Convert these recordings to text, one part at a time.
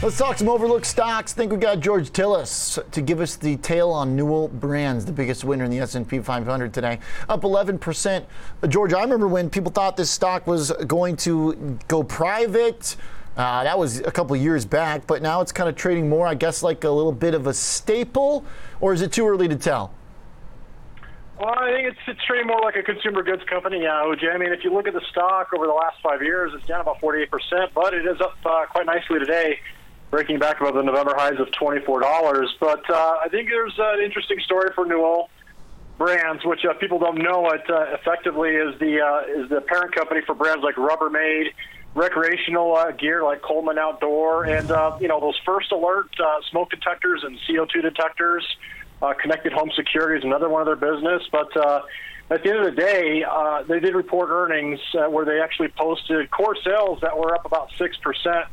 Let's talk some overlooked stocks. Think we got George Tsilis to give us the tale on Newell Brands, the biggest winner in the S&P 500 today, up 11%. George, I remember when people thought this stock was going to go private. Uh, that was a couple years back, but now it's kind of trading more, I guess, like a little bit of a staple, or is it too early to tell? Well, I think it's, it's trading more like a consumer goods company now, OJ. I mean, if you look at the stock over the last five years, it's down about 48%, but it is up uh, quite nicely today breaking back above the November highs of $24. But uh, I think there's an interesting story for Newell Brands, which uh, people don't know it uh, effectively is the uh, is the parent company for brands like Rubbermaid, recreational uh, gear like Coleman Outdoor, and uh, you know those first alert smoke detectors and CO2 detectors. Connected home security is another one of their business, but. At the end of the day, they did report earnings where they actually posted core sales that were up about six percent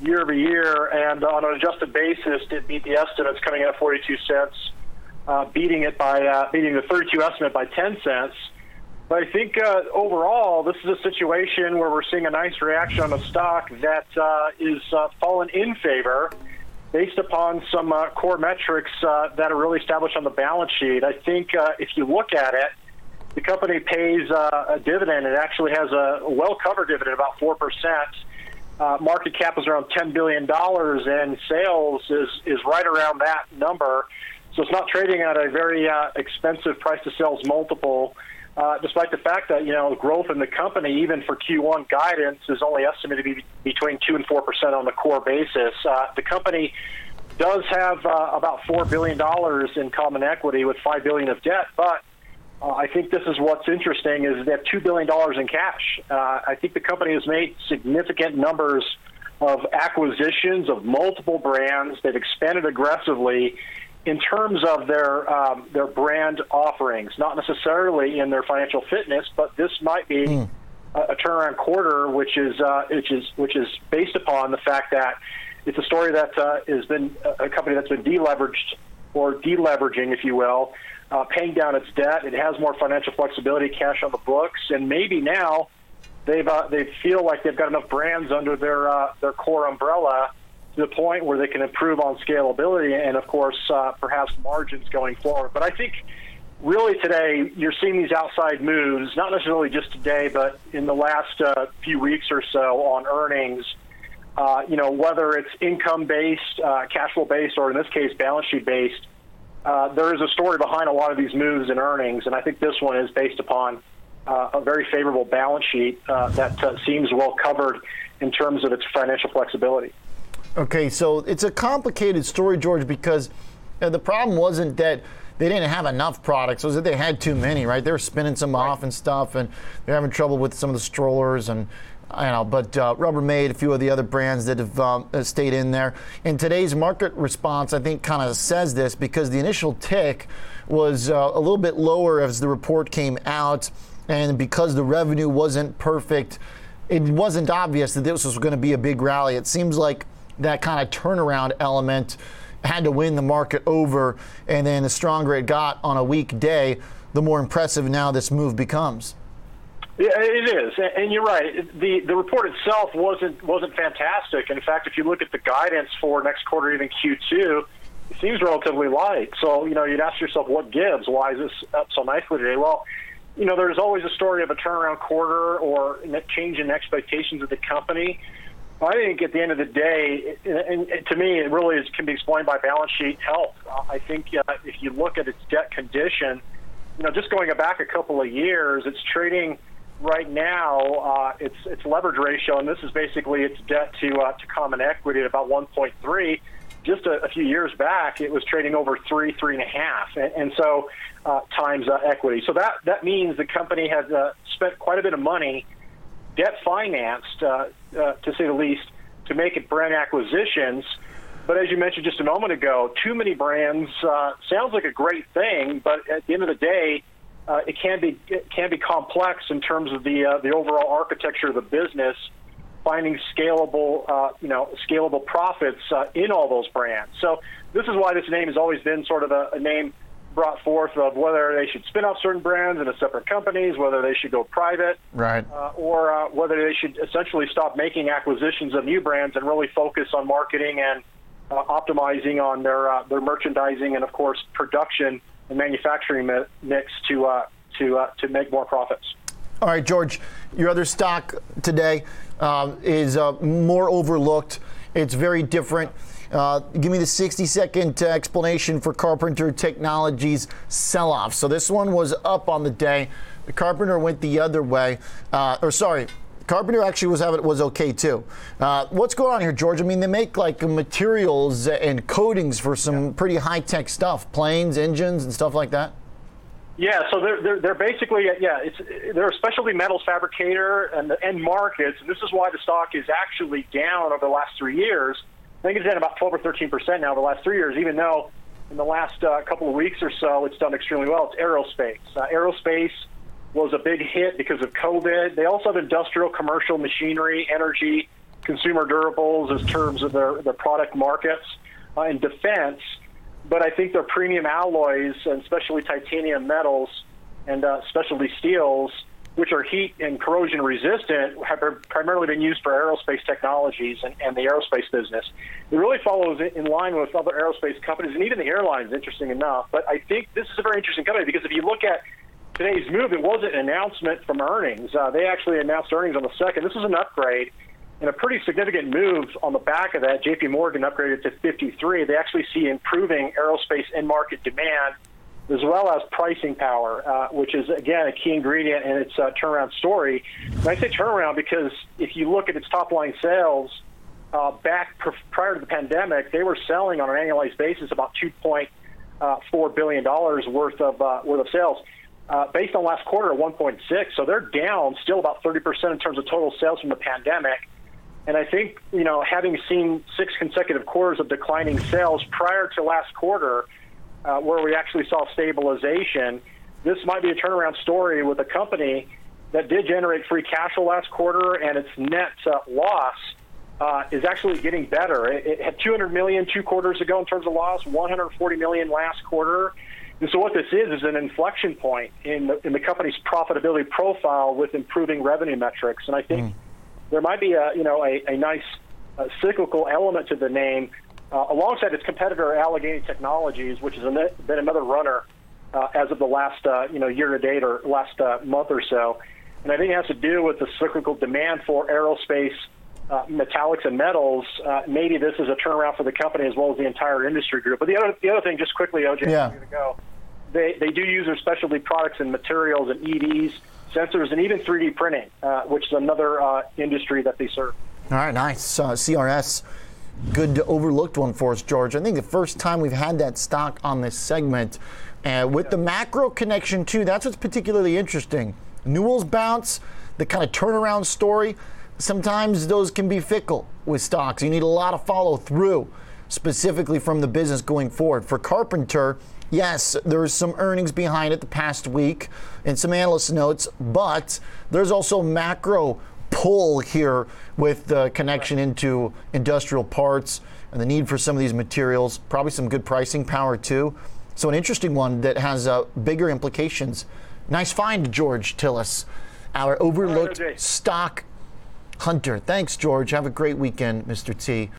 year over year, and on an adjusted basis, it beat the estimates coming in at 42 cents, uh, beating it by uh, beating the 32 estimate by 10 cents. But I think uh, overall, this is a situation where we're seeing a nice reaction on the stock that uh, is uh, fallen in favor based upon some uh, core metrics that are really established on the balance sheet. I think if you look at it, the company pays a dividend. It actually has a well covered dividend, about 4% uh, market cap is around $10 billion and sales is, is right around that number. So it's not trading at a very uh, expensive price to sales multiple, uh, despite the fact that, you know, growth in the company, even for Q1 guidance, is only estimated to be between 2 and 4% on the core basis. Uh, the company does have uh, about $4 billion in common equity with 5 billion of debt, but uh, I think this is what's interesting is they have two billion dollars in cash. Uh, I think the company has made significant numbers of acquisitions of multiple brands. They've expanded aggressively in terms of their um, their brand offerings, not necessarily in their financial fitness, but this might be mm. a, a, turnaround quarter, which is uh, which is which is based upon the fact that it's a story that uh, has been a company that's been deleveraged or deleveraging, if you will uh, paying down its debt. It has more financial flexibility, cash on the books, and maybe now they've uh, they feel like they've got enough brands under their uh, their core umbrella to the point where they can improve on scalability and, of course, uh, perhaps margins going forward. But I think really today you're seeing these outside moves, not necessarily just today, but in the last uh, few weeks or so on earnings. Uh, you know, whether it's income based, uh, cash flow based, or in this case, balance sheet based, uh, there is a story behind a lot of these moves in earnings, and I think this one is based upon uh, a very favorable balance sheet uh, that uh, seems well covered in terms of its financial flexibility. Okay, so it's a complicated story, George, because the problem wasn't that they didn't have enough products; was that they had too many. Right? They were spinning some right. off and stuff, and they're having trouble with some of the strollers and I know, but uh, Rubbermaid, a few of the other brands that have um, stayed in there. In today's market response, I think kind of says this because the initial tick was uh, a little bit lower as the report came out, and because the revenue wasn't perfect, it wasn't obvious that this was going to be a big rally. It seems like that kind of turnaround element had to win the market over, and then the stronger it got on a weak day, the more impressive now this move becomes. Yeah, it is, and you're right. the The report itself wasn't wasn't fantastic. In fact, if you look at the guidance for next quarter, even Q2, it seems relatively light. So you know, you'd ask yourself, what gives? Why is this up so nicely today? Well, you know, there's always a story of a turnaround quarter or a change in expectations of the company. I think at the end of the day, and to me, it really is, can be explained by balance sheet health. I think uh, if you look at its debt condition, you know, just going back a couple of years, it's trading right now, uh, its its leverage ratio, and this is basically its debt to uh, to common equity at about 1.3. Just a, a, few years back, it was trading over three, three and a half, and, and so uh, times uh, equity. So that that means the company has uh, spent quite a bit of money, debt financed, uh, to say the least, to make it brand acquisitions. But as you mentioned just a moment ago, too many brands sounds like a great thing, but at the end of the day uh, it can be it can be complex in terms of the uh, the overall architecture of the business, finding scalable uh, you know scalable profits uh, in all those brands. So this is why this name has always been sort of a, a name brought forth of whether they should spin off certain brands into separate companies, whether they should go private, right, uh, or uh, whether they should essentially stop making acquisitions of new brands and really focus on marketing and uh, optimizing on their uh, their merchandising and of course production and manufacturing mix to uh, to uh, to make more profits. All right, George, your other stock today um, is uh, more overlooked. It's very different. Uh, give me the 60 second uh, explanation for Carpenter Technologies sell off. So this one was up on the day. The Carpenter went the other way. Uh, or sorry, Carpenter actually was having was okay too. Uh, what's going on here, George? I mean, they make like materials and coatings for some yeah. pretty high tech stuff, planes, engines, and stuff like that. Yeah, so they're, they're, they're basically yeah, it's they're a specialty metals fabricator and the end markets, and this is why the stock is actually down over the last three years. I think it's down about 12 or 13 percent now the last three years, even though in the last uh, couple of weeks or so it's done extremely well. It's aerospace. Uh, aerospace was a big hit because of COVID. They also have industrial, commercial, machinery, energy, consumer durables as terms of their, their product markets. Uh, in defense, but I think their premium alloys, and especially titanium metals and uh, specialty steels, which are heat and corrosion resistant, have primarily been used for aerospace technologies and, and the aerospace business. It really follows in line with other aerospace companies and even the airlines, interesting enough. But I think this is a very interesting company because if you look at today's move, it wasn't an announcement from earnings. Uh, they actually announced earnings on the second. This is an upgrade and a pretty significant move on the back of that. JP Morgan upgraded to 53. They actually see improving aerospace end market demand as well as pricing power, uh, which is, again, a key ingredient in its uh, turnaround story. And I say turnaround because if you look at its top line sales, uh, back pr- prior to the pandemic, they were selling on an annualized basis about $2.4 uh, billion worth of, uh, worth of sales. Uh, based on last quarter, 1.6. So they're down still about 30% in terms of total sales from the pandemic. And I think, you know, having seen six consecutive quarters of declining sales prior to last quarter, uh, where we actually saw stabilization, this might be a turnaround story with a company that did generate free cash flow last quarter, and its net uh, loss uh, is actually getting better. It, it, had 200 million two quarters ago in terms of loss, 140 million last quarter. And so what this is is an inflection point in the, in the company's profitability profile with improving revenue metrics. And I think. Mm there might be a you know a, a nice uh, cyclical element to the name, uh, alongside its competitor Allegheny Technologies, which has been another runner uh, as of the last uh, you know year to date or last uh, month or so, and I think it has to do with the cyclical demand for aerospace. Uh, metallics and metals, maybe this is a turnaround for the company as well as the entire industry group. But the other, the other thing, just quickly, OJ, yeah. to go. They, they do use their specialty products and materials and EDs sensors, and even 3D printing, uh, which is another uh, industry that they serve. All right, nice. Uh, CRS, good overlooked one for us, George. I think the first time we've had that stock on this segment. Uh, with the macro connection, too, that's what's particularly interesting. Newell's bounce, the kind of turnaround story, sometimes those can be fickle with stocks. You need a lot of follow through, specifically from the business going forward. For Carpenter, yes, there's some earnings behind it the past week and some analyst notes, but there's also macro pull here with the connection into industrial parts and the need for some of these materials, probably some good pricing power too. So, an interesting one that has uh, bigger implications. Nice find, George Tsilis, our overlooked stock hunter. Thanks, George. Have a great weekend, Mr. T.